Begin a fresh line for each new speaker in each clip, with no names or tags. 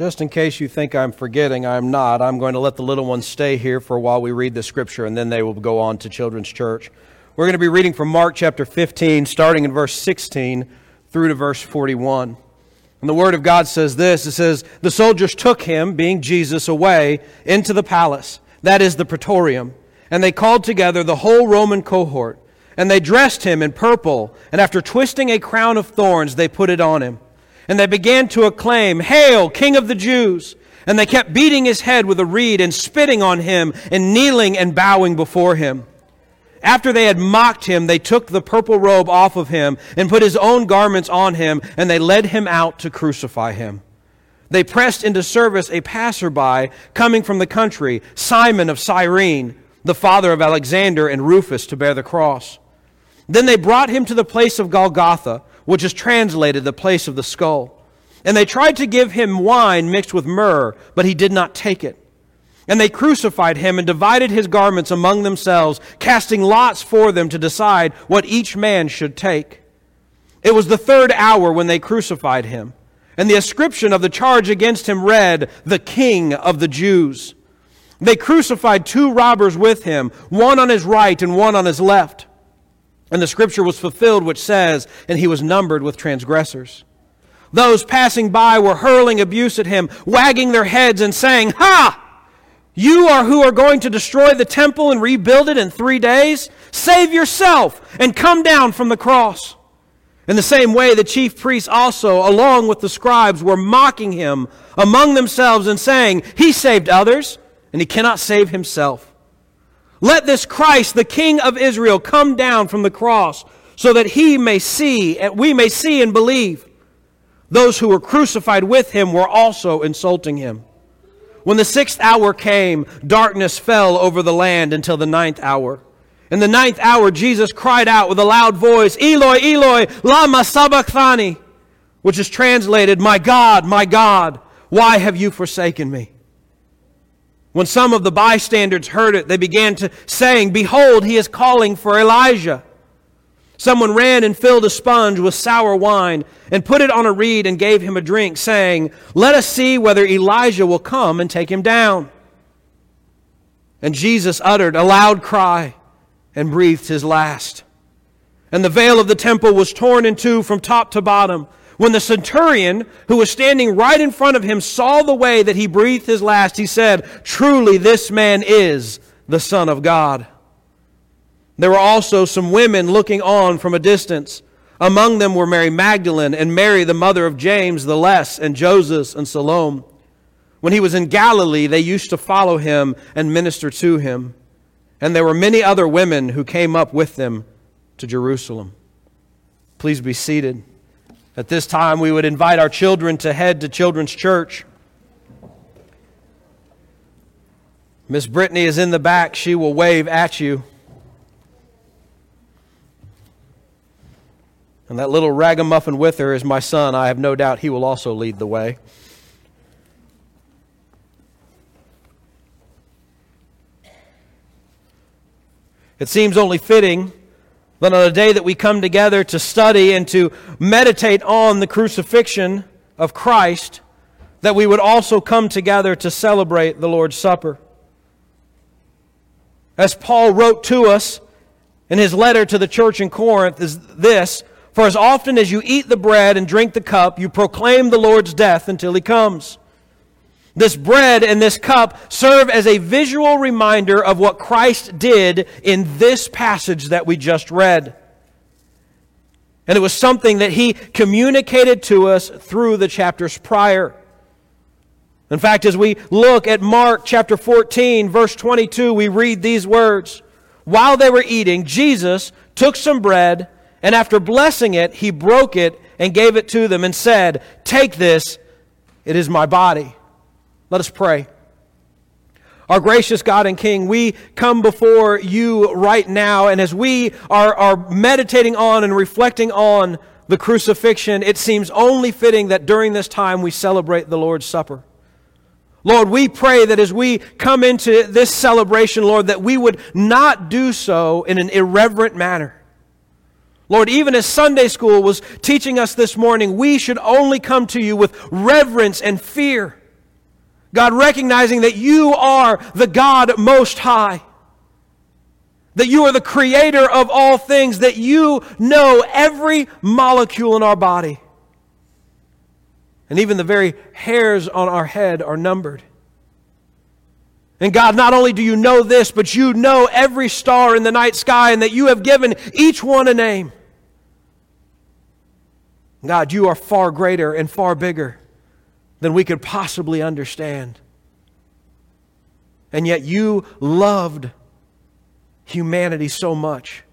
Just in case you think I'm forgetting, I'm not. I'm going to let the little ones stay here for a while we read the scripture, and then they will go on to Children's Church. We're going to be reading from Mark chapter 15, starting in verse 16 through to verse 41. And the Word of God says this It says, The soldiers took him, being Jesus, away into the palace, that is the praetorium, and they called together the whole Roman cohort. And they dressed him in purple, and after twisting a crown of thorns, they put it on him. And they began to acclaim, Hail, King of the Jews! And they kept beating his head with a reed and spitting on him and kneeling and bowing before him. After they had mocked him, they took the purple robe off of him and put his own garments on him, and they led him out to crucify him. They pressed into service a passerby coming from the country, Simon of Cyrene, the father of Alexander and Rufus, to bear the cross. Then they brought him to the place of Golgotha, which is translated the place of the skull. And they tried to give him wine mixed with myrrh, but he did not take it. And they crucified him and divided his garments among themselves, casting lots for them to decide what each man should take. It was the third hour when they crucified him. And the ascription of the charge against him read, The King of the Jews. They crucified two robbers with him, one on his right and one on his left. And the scripture was fulfilled, which says, And he was numbered with transgressors. Those passing by were hurling abuse at him, wagging their heads and saying, Ha! You are who are going to destroy the temple and rebuild it in three days? Save yourself and come down from the cross. In the same way, the chief priests also, along with the scribes, were mocking him among themselves and saying, He saved others, and he cannot save himself. Let this Christ, the King of Israel, come down from the cross so that he may see, and we may see and believe. Those who were crucified with him were also insulting him. When the sixth hour came, darkness fell over the land until the ninth hour. In the ninth hour, Jesus cried out with a loud voice, Eloi, Eloi, lama sabachthani, which is translated, My God, my God, why have you forsaken me? When some of the bystanders heard it, they began to saying, Behold, he is calling for Elijah. Someone ran and filled a sponge with sour wine and put it on a reed and gave him a drink, saying, Let us see whether Elijah will come and take him down. And Jesus uttered a loud cry and breathed his last. And the veil of the temple was torn in two from top to bottom. When the centurion, who was standing right in front of him, saw the way that he breathed his last, he said, Truly, this man is the Son of God. There were also some women looking on from a distance. Among them were Mary Magdalene and Mary, the mother of James the Less, and Joseph and Salome. When he was in Galilee, they used to follow him and minister to him. And there were many other women who came up with them to Jerusalem. Please be seated. At this time, we would invite our children to head to Children's Church. Miss Brittany is in the back. She will wave at you. And that little ragamuffin with her is my son. I have no doubt he will also lead the way. It seems only fitting that on a day that we come together to study and to meditate on the crucifixion of Christ, that we would also come together to celebrate the Lord's Supper. As Paul wrote to us in his letter to the church in Corinth, is this for as often as you eat the bread and drink the cup, you proclaim the Lord's death until he comes. This bread and this cup serve as a visual reminder of what Christ did in this passage that we just read. And it was something that he communicated to us through the chapters prior. In fact, as we look at Mark chapter 14, verse 22, we read these words While they were eating, Jesus took some bread and after blessing it, he broke it and gave it to them and said, Take this, it is my body. Let us pray. Our gracious God and King, we come before you right now, and as we are, are meditating on and reflecting on the crucifixion, it seems only fitting that during this time we celebrate the Lord's Supper. Lord, we pray that as we come into this celebration, Lord, that we would not do so in an irreverent manner. Lord, even as Sunday school was teaching us this morning, we should only come to you with reverence and fear. God, recognizing that you are the God most high, that you are the creator of all things, that you know every molecule in our body. And even the very hairs on our head are numbered. And God, not only do you know this, but you know every star in the night sky and that you have given each one a name. God, you are far greater and far bigger than we could possibly understand. And yet you loved humanity so much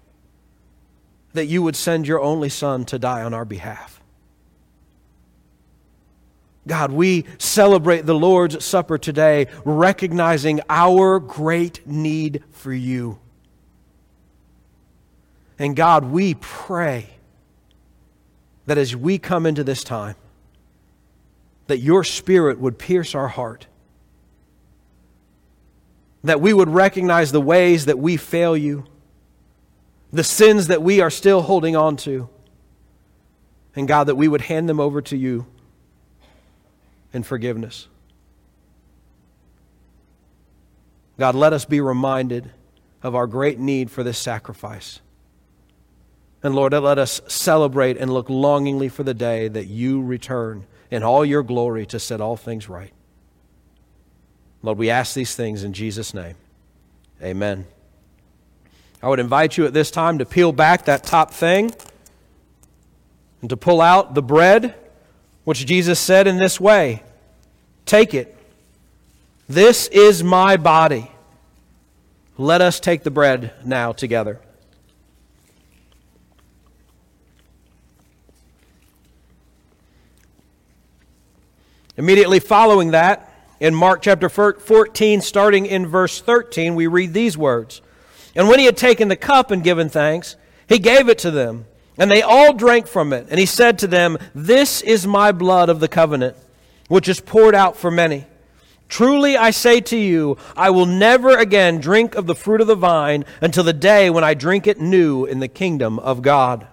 that you would send your only Son to die on our behalf. God, we celebrate the Lord's Supper today, recognizing our great need for you. And God, we pray that as we come into this time, that your Spirit would pierce our heart, that we would recognize the ways that we fail you, the sins that we are still holding on to, and God, that we would hand them over to you in forgiveness. God, let us be reminded of our great need for this sacrifice. And Lord, let us celebrate and look longingly for the day that you return in all your glory to set all things right. Lord, we ask these things in Jesus' name. Amen. I would invite you at this time to peel back that top thing and to pull out the bread, which Jesus said in this way Take it. This is my body. Let us take the bread now together. Immediately following that, in Mark chapter 14, starting in verse 13, we read these words And when he had taken the cup and given thanks, he gave it to them, and they all drank from it. And he said to them, This is my blood of the covenant, which is poured out for many. Truly I say to you, I will never again drink of the fruit of the vine until the day when I drink it new in the kingdom of God.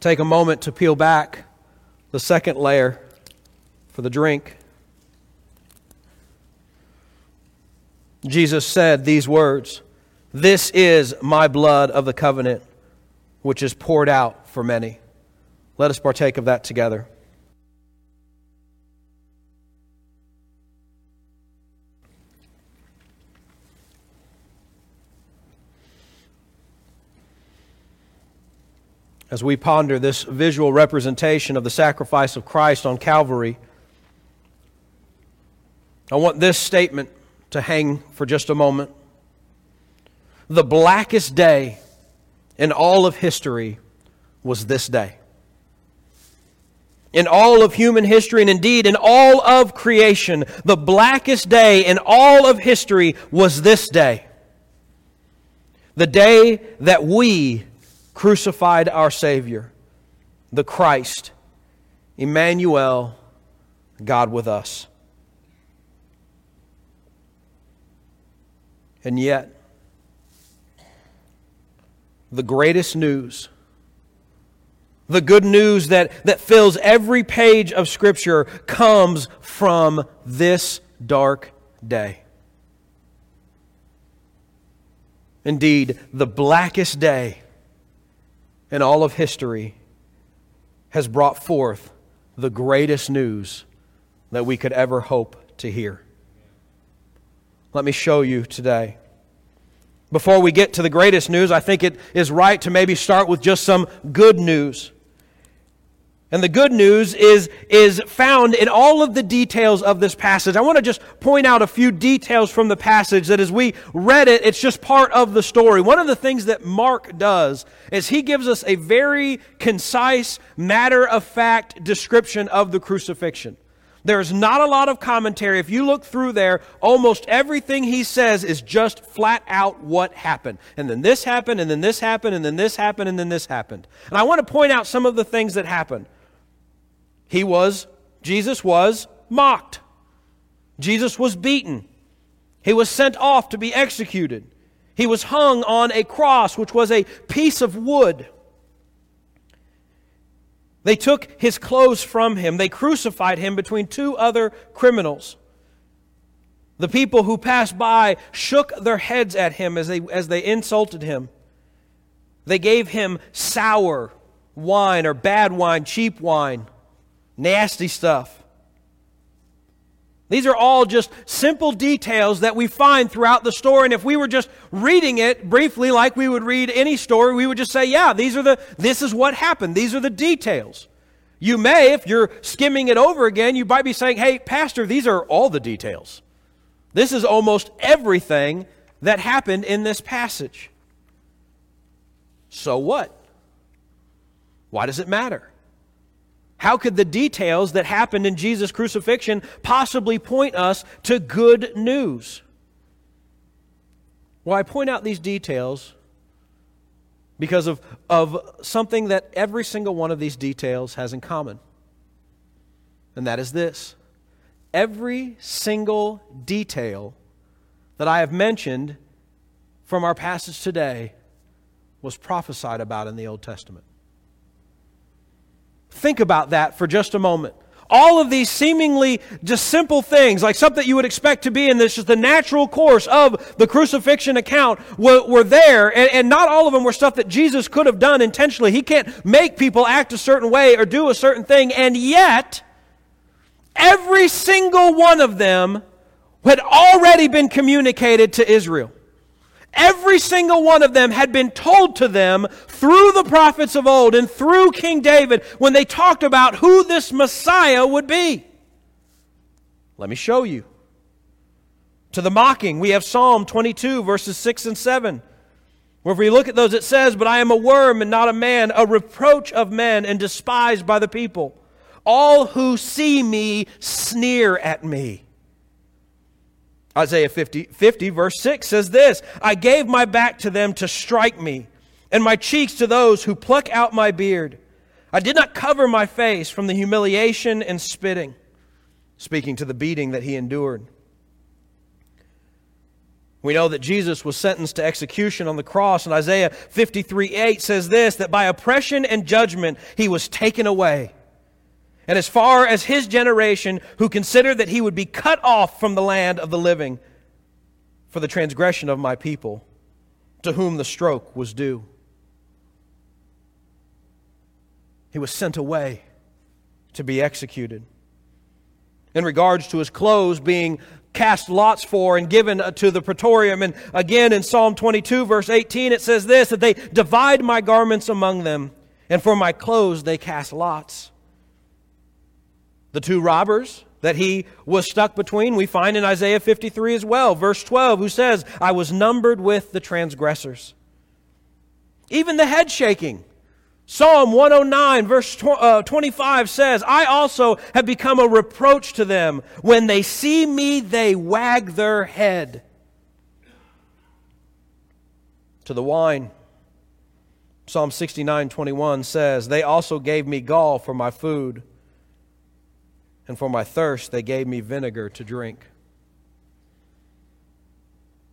Take a moment to peel back the second layer for the drink. Jesus said these words This is my blood of the covenant, which is poured out for many. Let us partake of that together. As we ponder this visual representation of the sacrifice of Christ on Calvary, I want this statement to hang for just a moment. The blackest day in all of history was this day. In all of human history, and indeed in all of creation, the blackest day in all of history was this day. The day that we crucified our Savior, the Christ, Emmanuel, God with us. And yet, the greatest news, the good news that, that fills every page of Scripture, comes from this dark day. Indeed, the blackest day in all of history has brought forth the greatest news that we could ever hope to hear. Let me show you today. Before we get to the greatest news, I think it is right to maybe start with just some good news. And the good news is, is found in all of the details of this passage. I want to just point out a few details from the passage that as we read it, it's just part of the story. One of the things that Mark does is he gives us a very concise, matter of fact description of the crucifixion. There's not a lot of commentary. If you look through there, almost everything he says is just flat out what happened. And then this happened, and then this happened, and then this happened, and then this happened. And I want to point out some of the things that happened. He was, Jesus was mocked. Jesus was beaten. He was sent off to be executed. He was hung on a cross, which was a piece of wood. They took his clothes from him. They crucified him between two other criminals. The people who passed by shook their heads at him as they, as they insulted him. They gave him sour wine or bad wine, cheap wine, nasty stuff. These are all just simple details that we find throughout the story. And if we were just reading it briefly like we would read any story, we would just say, yeah, these are the, this is what happened. These are the details. You may, if you're skimming it over again, you might be saying, hey, Pastor, these are all the details. This is almost everything that happened in this passage. So what? Why does it matter? How could the details that happened in Jesus' crucifixion possibly point us to good news? Well, I point out these details because of, of something that every single one of these details has in common. And that is this every single detail that I have mentioned from our passage today was prophesied about in the Old Testament. Think about that for just a moment. All of these seemingly just simple things, like something you would expect to be in this, just the natural course of the crucifixion account, were, were there. And, and not all of them were stuff that Jesus could have done intentionally. He can't make people act a certain way or do a certain thing. And yet, every single one of them had already been communicated to Israel. Every single one of them had been told to them through the prophets of old and through King David when they talked about who this Messiah would be. Let me show you. To the mocking, we have Psalm 22, verses 6 and 7. Where if we look at those, it says, But I am a worm and not a man, a reproach of men and despised by the people. All who see me sneer at me. Isaiah 50, 50, verse 6 says this I gave my back to them to strike me, and my cheeks to those who pluck out my beard. I did not cover my face from the humiliation and spitting, speaking to the beating that he endured. We know that Jesus was sentenced to execution on the cross, and Isaiah 53 8 says this that by oppression and judgment he was taken away. And as far as his generation, who considered that he would be cut off from the land of the living for the transgression of my people, to whom the stroke was due. He was sent away to be executed. In regards to his clothes being cast lots for and given uh, to the praetorium. And again in Psalm 22, verse 18, it says this that they divide my garments among them, and for my clothes they cast lots. The two robbers that he was stuck between, we find in Isaiah 53 as well, verse 12, who says, I was numbered with the transgressors. Even the head shaking. Psalm 109, verse uh, 25 says, I also have become a reproach to them. When they see me, they wag their head. To the wine, Psalm 69, 21 says, They also gave me gall for my food and for my thirst they gave me vinegar to drink.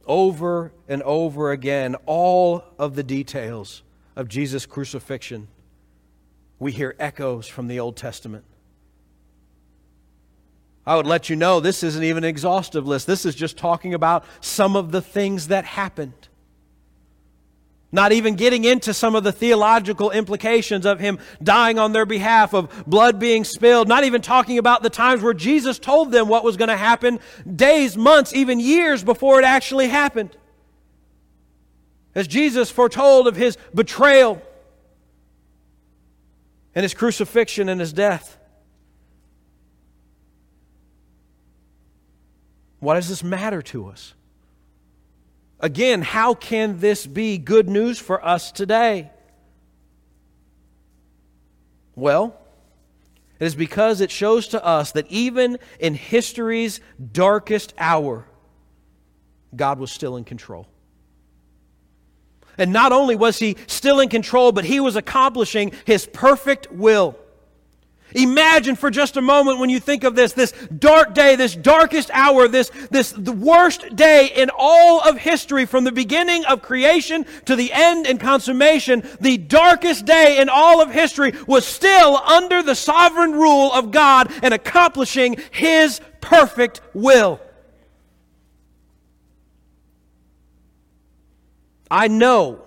Over and over again, all of the details of Jesus' crucifixion, we hear echoes from the Old Testament. I would let you know this isn't even an exhaustive list. This is just talking about some of the things that happened. Not even getting into some of the theological implications of him dying on their behalf, of blood being spilled. Not even talking about the times where Jesus told them what was going to happen days, months, even years before it actually happened. As Jesus foretold of his betrayal and his crucifixion and his death. Why does this matter to us? Again, how can this be good news for us today? Well, it is because it shows to us that even in history's darkest hour, God was still in control. And not only was he still in control, but he was accomplishing his perfect will. Imagine for just a moment when you think of this, this dark day, this darkest hour, this, this the worst day in all of history from the beginning of creation to the end and consummation, the darkest day in all of history was still under the sovereign rule of God and accomplishing His perfect will. I know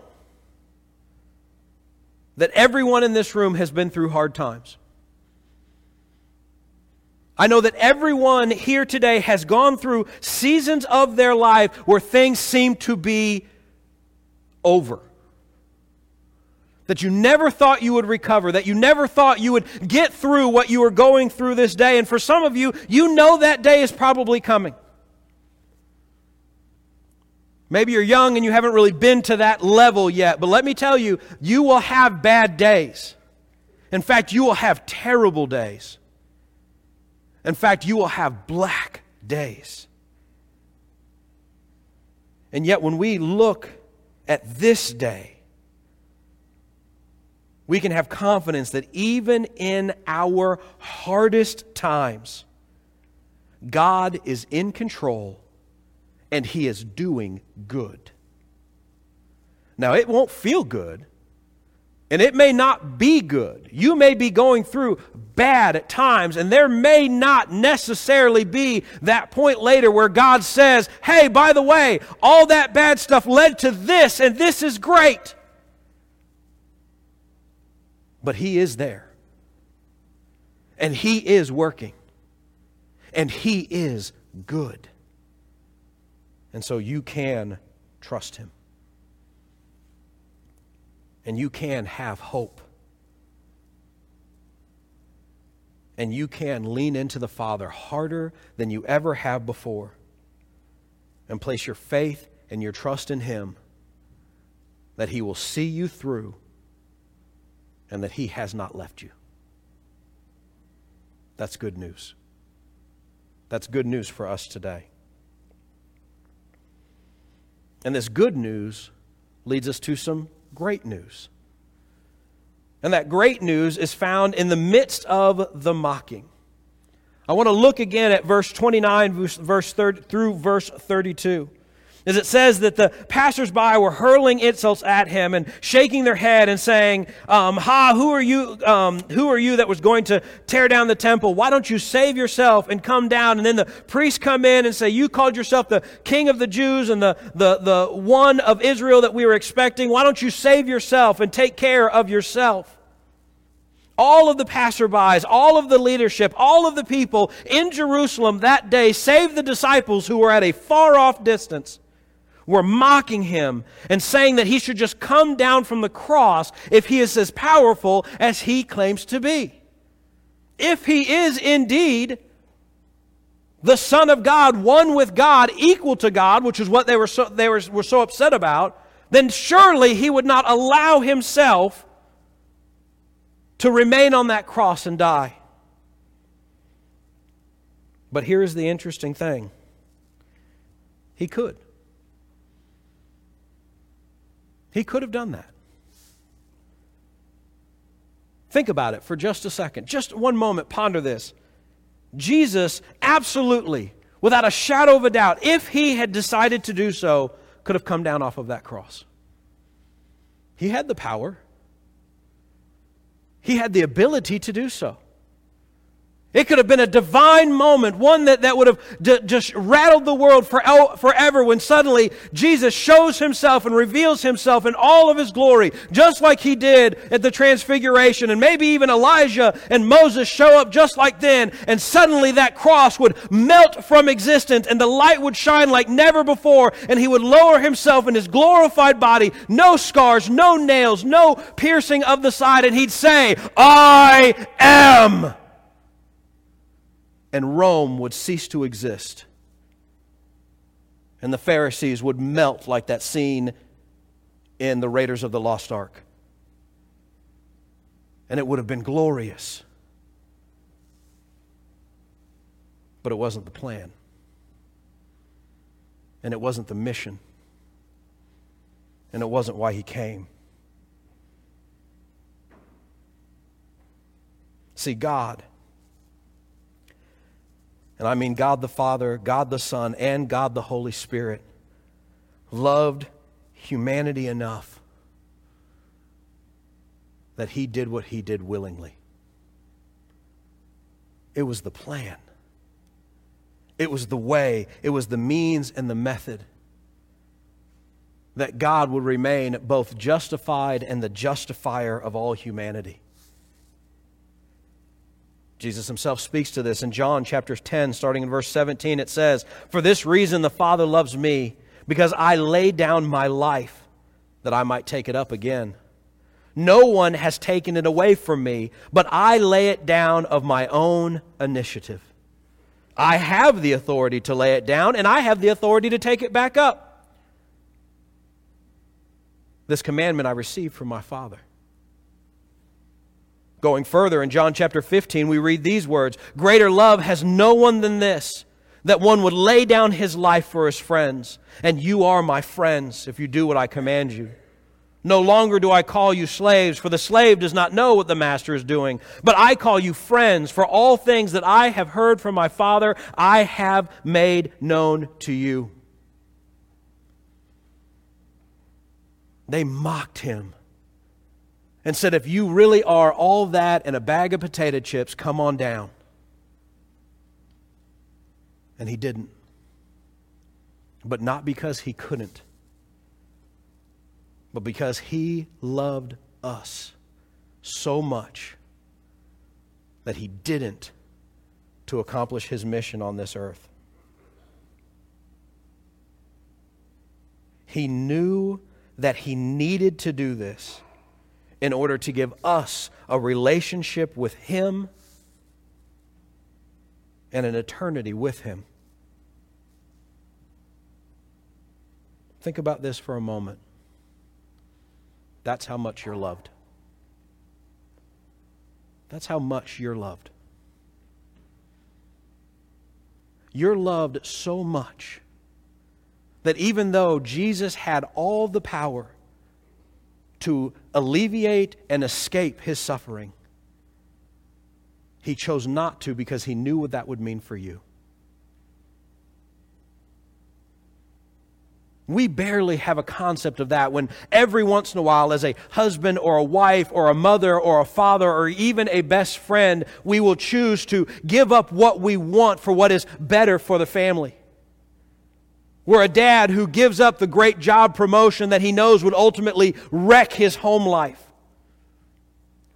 that everyone in this room has been through hard times. I know that everyone here today has gone through seasons of their life where things seem to be over. That you never thought you would recover, that you never thought you would get through what you were going through this day. And for some of you, you know that day is probably coming. Maybe you're young and you haven't really been to that level yet, but let me tell you, you will have bad days. In fact, you will have terrible days. In fact, you will have black days. And yet, when we look at this day, we can have confidence that even in our hardest times, God is in control and He is doing good. Now, it won't feel good, and it may not be good. You may be going through bad at times, and there may not necessarily be that point later where God says, Hey, by the way, all that bad stuff led to this, and this is great. But He is there, and He is working, and He is good. And so you can trust Him and you can have hope. And you can lean into the Father harder than you ever have before and place your faith and your trust in Him that He will see you through and that He has not left you. That's good news. That's good news for us today. And this good news leads us to some great news. And that great news is found in the midst of the mocking. I want to look again at verse 29 verse 30, through verse 32 as it says that the passersby were hurling insults at him and shaking their head and saying, um, "Ha! Who are you? Um, who are you that was going to tear down the temple? Why don't you save yourself and come down?" And then the priests come in and say, "You called yourself the King of the Jews and the the the one of Israel that we were expecting. Why don't you save yourself and take care of yourself?" all of the passerbys, all of the leadership, all of the people in Jerusalem that day, save the disciples who were at a far off distance, were mocking him and saying that he should just come down from the cross if he is as powerful as he claims to be. If he is indeed the Son of God, one with God, equal to God, which is what they were so, they were, were so upset about, then surely he would not allow himself to remain on that cross and die. But here is the interesting thing he could. He could have done that. Think about it for just a second. Just one moment, ponder this. Jesus, absolutely, without a shadow of a doubt, if he had decided to do so, could have come down off of that cross. He had the power, he had the ability to do so. It could have been a divine moment, one that, that would have d- just rattled the world for, forever when suddenly Jesus shows himself and reveals himself in all of his glory, just like he did at the Transfiguration. And maybe even Elijah and Moses show up just like then, and suddenly that cross would melt from existence and the light would shine like never before, and he would lower himself in his glorified body, no scars, no nails, no piercing of the side, and he'd say, I am and Rome would cease to exist. And the Pharisees would melt like that scene in the Raiders of the Lost Ark. And it would have been glorious. But it wasn't the plan. And it wasn't the mission. And it wasn't why he came. See, God, and I mean God the Father, God the Son, and God the Holy Spirit, loved humanity enough that he did what he did willingly. It was the plan, it was the way, it was the means and the method that God would remain both justified and the justifier of all humanity. Jesus himself speaks to this in John chapter 10, starting in verse 17. It says, For this reason the Father loves me, because I lay down my life that I might take it up again. No one has taken it away from me, but I lay it down of my own initiative. I have the authority to lay it down, and I have the authority to take it back up. This commandment I received from my Father. Going further, in John chapter 15, we read these words Greater love has no one than this, that one would lay down his life for his friends. And you are my friends if you do what I command you. No longer do I call you slaves, for the slave does not know what the master is doing. But I call you friends, for all things that I have heard from my Father, I have made known to you. They mocked him and said, If you really are all that and a bag of potato chips, come on down. And he didn't. But not because he couldn't, but because he loved us so much that he didn't to accomplish his mission on this earth. He knew that he needed to do this in order to give us a relationship with him and an eternity with him. Think about this for a moment. That's how much you're loved. That's how much you're loved. You're loved so much that even though Jesus had all the power to alleviate and escape his suffering, he chose not to because he knew what that would mean for you. We barely have a concept of that when every once in a while, as a husband or a wife or a mother or a father or even a best friend, we will choose to give up what we want for what is better for the family. We're a dad who gives up the great job promotion that he knows would ultimately wreck his home life.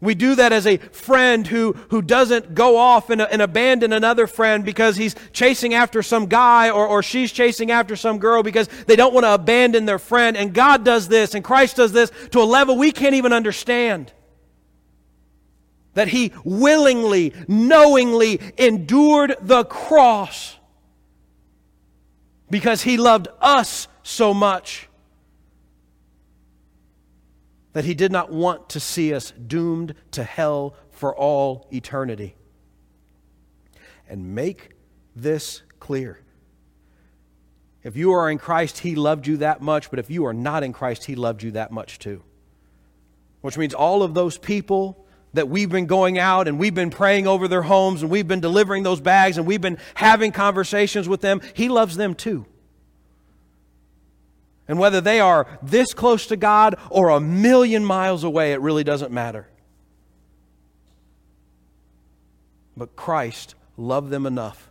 We do that as a friend who, who doesn't go off and, and abandon another friend because he's chasing after some guy or, or she's chasing after some girl because they don't want to abandon their friend. And God does this and Christ does this to a level we can't even understand. That he willingly, knowingly endured the cross because he loved us so much that he did not want to see us doomed to hell for all eternity. And make this clear. If you are in Christ, he loved you that much, but if you are not in Christ, he loved you that much too. Which means all of those people that we've been going out and we've been praying over their homes and we've been delivering those bags and we've been having conversations with them, he loves them too. And whether they are this close to God or a million miles away, it really doesn't matter. But Christ loved them enough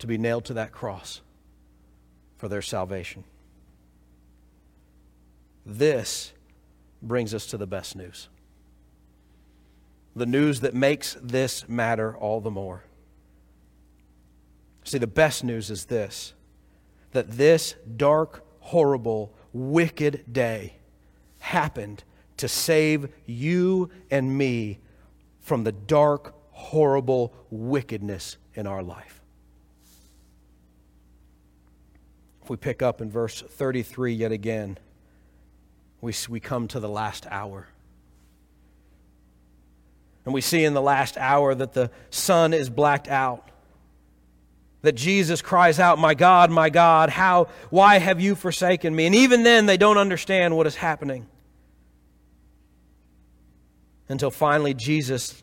to be nailed to that cross for their salvation. This brings us to the best news. The news that makes this matter all the more. See, the best news is this that this dark, horrible, wicked day happened to save you and me from the dark, horrible wickedness in our life. If we pick up in verse 33 yet again, we, we come to the last hour. And we see in the last hour that the sun is blacked out that Jesus cries out, My God, my God, how, why have you forsaken me? And even then, they don't understand what is happening. Until finally, Jesus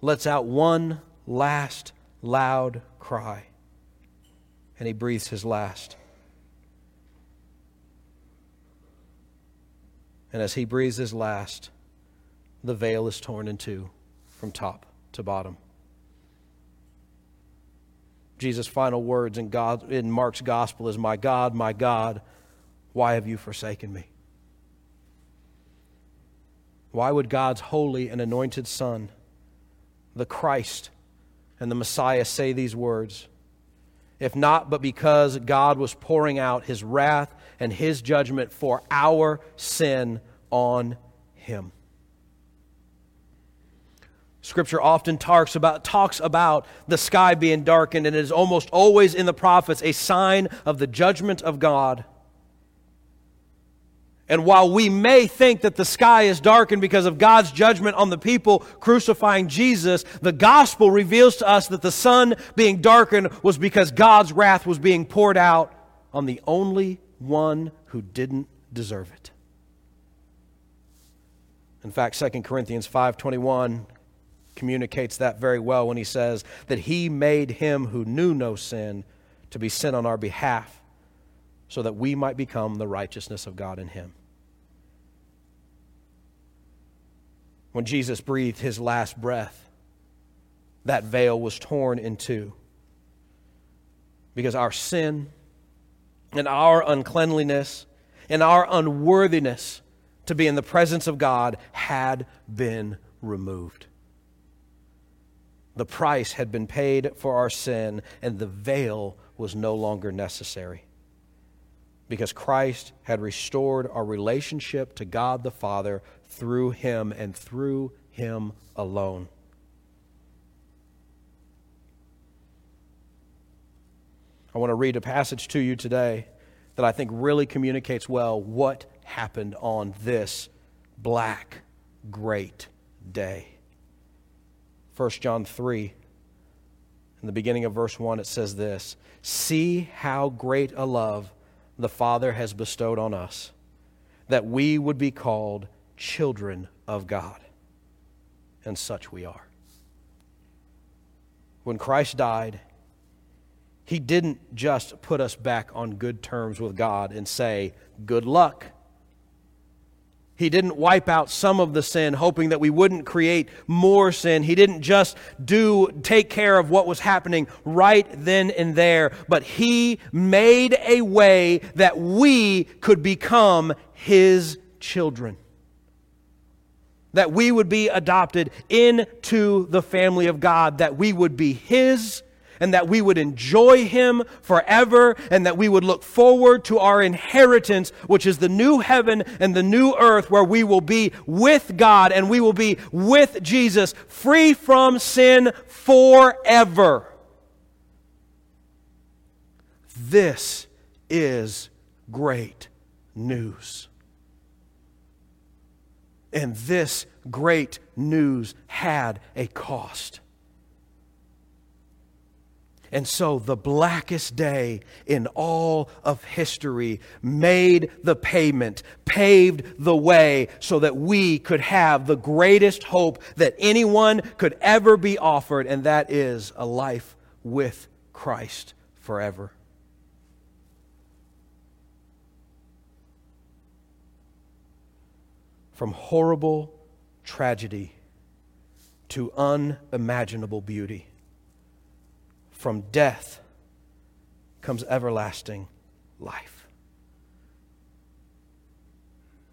lets out one last loud cry, and he breathes his last. And as he breathes his last, the veil is torn in two from top to bottom. Jesus' final words in, God, in Mark's gospel is, My God, my God, why have you forsaken me? Why would God's holy and anointed Son, the Christ and the Messiah, say these words? If not, but because God was pouring out his wrath and his judgment for our sin on him. Scripture often talks about, talks about the sky being darkened, and it is almost always in the prophets a sign of the judgment of God. And while we may think that the sky is darkened because of God's judgment on the people crucifying Jesus, the gospel reveals to us that the sun being darkened was because God's wrath was being poured out on the only one who didn't deserve it. In fact, 2 Corinthians 5:21 communicates that very well when he says that he made him who knew no sin to be sin on our behalf so that we might become the righteousness of God in him. When Jesus breathed his last breath, that veil was torn in two. Because our sin and our uncleanliness and our unworthiness to be in the presence of God had been removed. The price had been paid for our sin, and the veil was no longer necessary because Christ had restored our relationship to God the Father through him and through him alone. I want to read a passage to you today that I think really communicates well what happened on this black, great day. 1 John 3, in the beginning of verse 1, it says this See how great a love the Father has bestowed on us, that we would be called children of God. And such we are. When Christ died, he didn't just put us back on good terms with God and say, Good luck. He didn't wipe out some of the sin, hoping that we wouldn't create more sin. He didn't just do, take care of what was happening right then and there, but He made a way that we could become His children. That we would be adopted into the family of God, that we would be His and that we would enjoy Him forever, and that we would look forward to our inheritance, which is the new heaven and the new earth, where we will be with God and we will be with Jesus, free from sin forever. This is great news. And this great news had a cost. And so the blackest day in all of history made the payment, paved the way so that we could have the greatest hope that anyone could ever be offered, and that is a life with Christ forever. From horrible tragedy to unimaginable beauty from death comes everlasting life.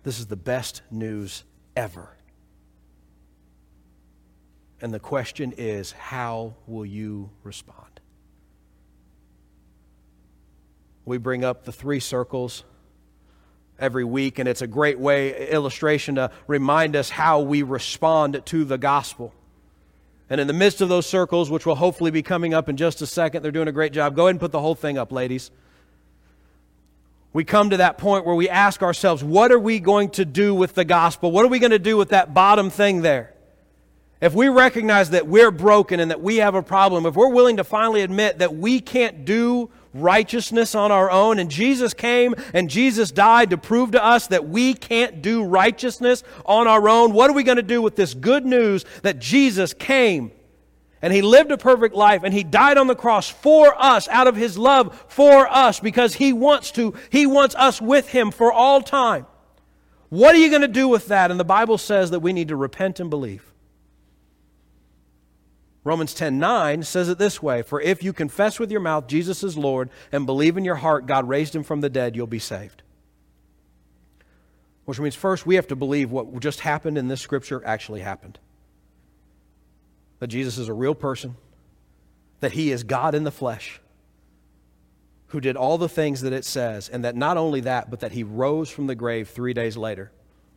This is the best news ever. And the question is how will you respond? We bring up the three circles every week, and it's a great way, illustration to remind us how we respond to the gospel. And in the midst of those circles, which will hopefully be coming up in just a second, they're doing a great job. Go ahead and put the whole thing up, ladies. We come to that point where we ask ourselves, what are we going to do with the gospel? What are we going to do with that bottom thing there? If we recognize that we're broken and that we have a problem, if we're willing to finally admit that we can't do righteousness on our own. And Jesus came and Jesus died to prove to us that we can't do righteousness on our own. What are we going to do with this good news that Jesus came? And he lived a perfect life and he died on the cross for us out of his love for us because he wants to, he wants us with him for all time. What are you going to do with that? And the Bible says that we need to repent and believe. Romans 10 9 says it this way For if you confess with your mouth Jesus is Lord and believe in your heart God raised him from the dead, you'll be saved. Which means, first, we have to believe what just happened in this scripture actually happened that Jesus is a real person, that he is God in the flesh, who did all the things that it says, and that not only that, but that he rose from the grave three days later.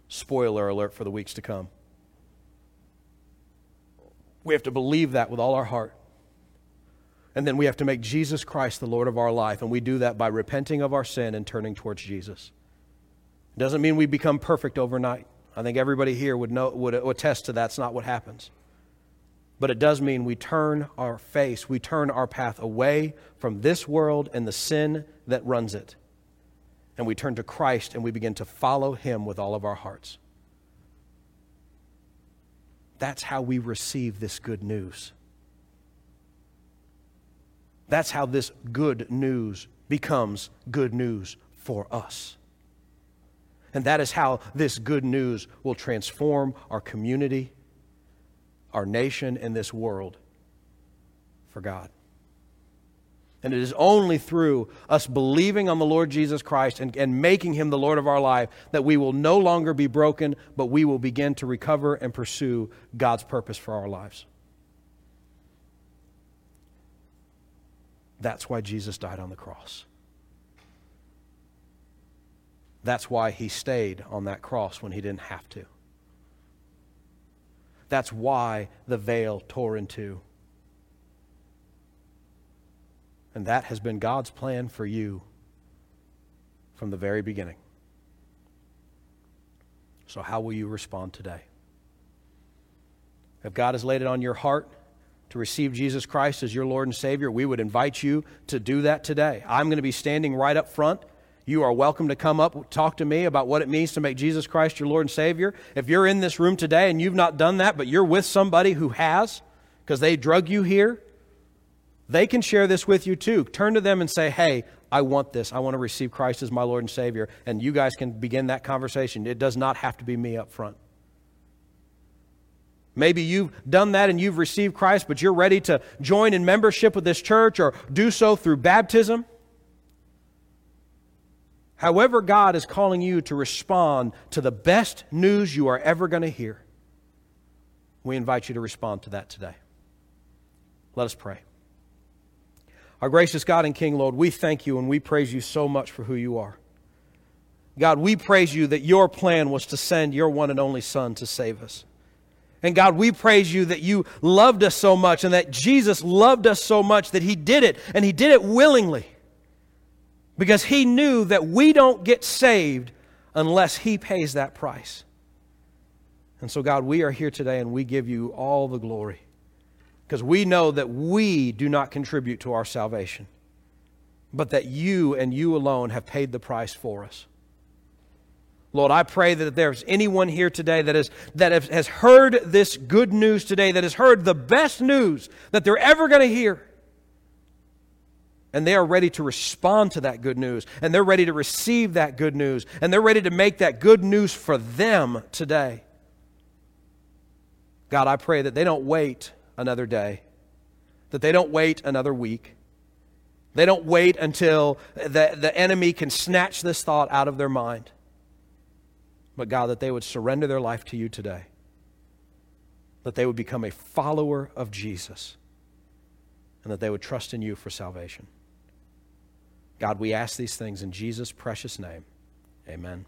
Spoiler alert for the weeks to come. We have to believe that with all our heart. And then we have to make Jesus Christ the Lord of our life, and we do that by repenting of our sin and turning towards Jesus. It doesn't mean we become perfect overnight. I think everybody here would, know, would attest to that's not what happens. But it does mean we turn our face, we turn our path away from this world and the sin that runs it. And we turn to Christ and we begin to follow Him with all of our hearts. That's how we receive this good news. That's how this good news becomes good news for us. And that is how this good news will transform our community our nation, and this world for God. And it is only through us believing on the Lord Jesus Christ and, and making him the Lord of our life that we will no longer be broken, but we will begin to recover and pursue God's purpose for our lives. That's why Jesus died on the cross. That's why he stayed on that cross when he didn't have to. That's why the veil tore in two. And that has been God's plan for you from the very beginning. So, how will you respond today? If God has laid it on your heart to receive Jesus Christ as your Lord and Savior, we would invite you to do that today. I'm going to be standing right up front you are welcome to come up, talk to me about what it means to make Jesus Christ your Lord and Savior. If you're in this room today and you've not done that, but you're with somebody who has, because they drug you here, they can share this with you too. Turn to them and say, Hey, I want this. I want to receive Christ as my Lord and Savior. And you guys can begin that conversation. It does not have to be me up front. Maybe you've done that and you've received Christ, but you're ready to join in membership with this church or do so through baptism. However, God is calling you to respond to the best news you are ever going to hear, we invite you to respond to that today. Let us pray. Our gracious God and King, Lord, we thank you and we praise you so much for who you are. God, we praise you that your plan was to send your one and only Son to save us. And God, we praise you that you loved us so much and that Jesus loved us so much that he did it, and he did it willingly because he knew that we don't get saved unless he pays that price. And so, God, we are here today and we give you all the glory because we know that we do not contribute to our salvation, but that you and you alone have paid the price for us. Lord, I pray that there's anyone here today that, is, that has heard this good news today, that has heard the best news that they're ever going to hear, and they are ready to respond to that good news. And they're ready to receive that good news. And they're ready to make that good news for them today. God, I pray that they don't wait another day, that they don't wait another week. They don't wait until the, the enemy can snatch this thought out of their mind. But God, that they would surrender their life to you today, that they would become a follower of Jesus, and that they would trust in you for salvation. God, we ask these things in Jesus' precious name. Amen.